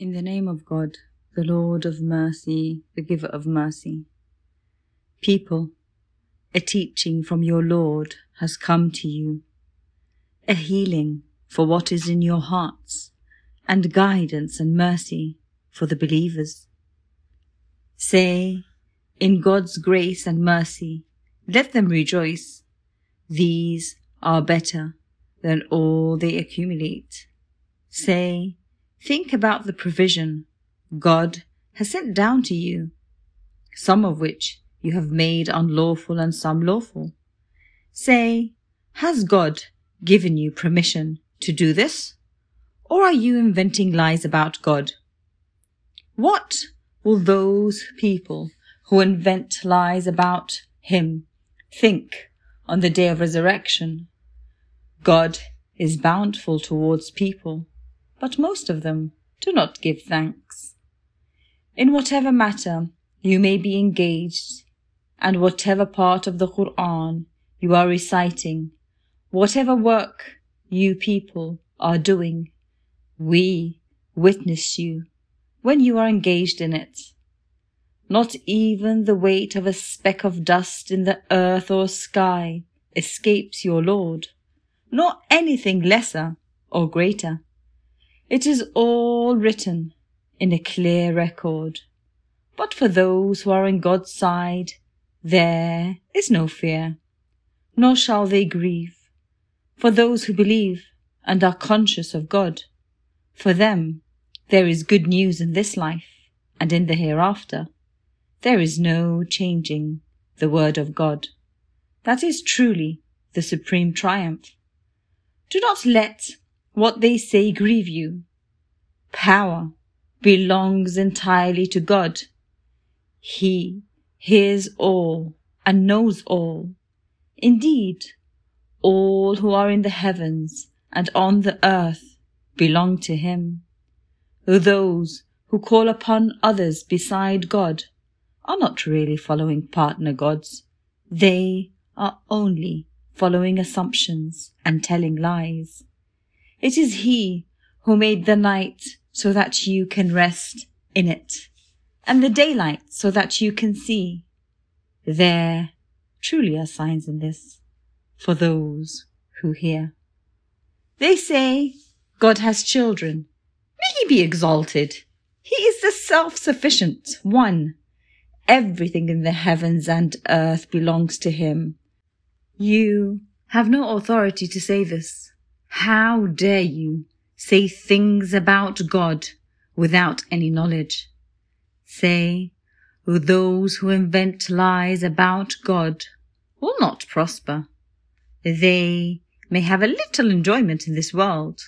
In the name of God, the Lord of mercy, the giver of mercy. People, a teaching from your Lord has come to you, a healing for what is in your hearts, and guidance and mercy for the believers. Say, in God's grace and mercy, let them rejoice. These are better than all they accumulate. Say, Think about the provision God has sent down to you, some of which you have made unlawful and some lawful. Say, has God given you permission to do this? Or are you inventing lies about God? What will those people who invent lies about Him think on the day of resurrection? God is bountiful towards people but most of them do not give thanks. In whatever matter you may be engaged, and whatever part of the Quran you are reciting, whatever work you people are doing, we witness you when you are engaged in it. Not even the weight of a speck of dust in the earth or sky escapes your Lord, nor anything lesser or greater. It is all written in a clear record. But for those who are on God's side, there is no fear, nor shall they grieve. For those who believe and are conscious of God, for them there is good news in this life and in the hereafter. There is no changing the word of God. That is truly the supreme triumph. Do not let what they say grieve you. Power belongs entirely to God. He hears all and knows all. Indeed, all who are in the heavens and on the earth belong to Him. Those who call upon others beside God are not really following partner gods. They are only following assumptions and telling lies. It is He who made the night so that you can rest in it, and the daylight so that you can see. There truly are signs in this for those who hear. They say God has children. May he be exalted. He is the self-sufficient one. Everything in the heavens and earth belongs to him. You have no authority to say this. How dare you say things about God without any knowledge? Say, those who invent lies about God will not prosper. They may have a little enjoyment in this world,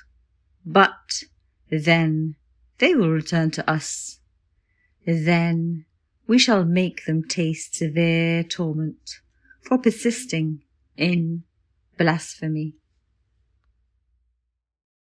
but then they will return to us. Then we shall make them taste severe torment for persisting in blasphemy.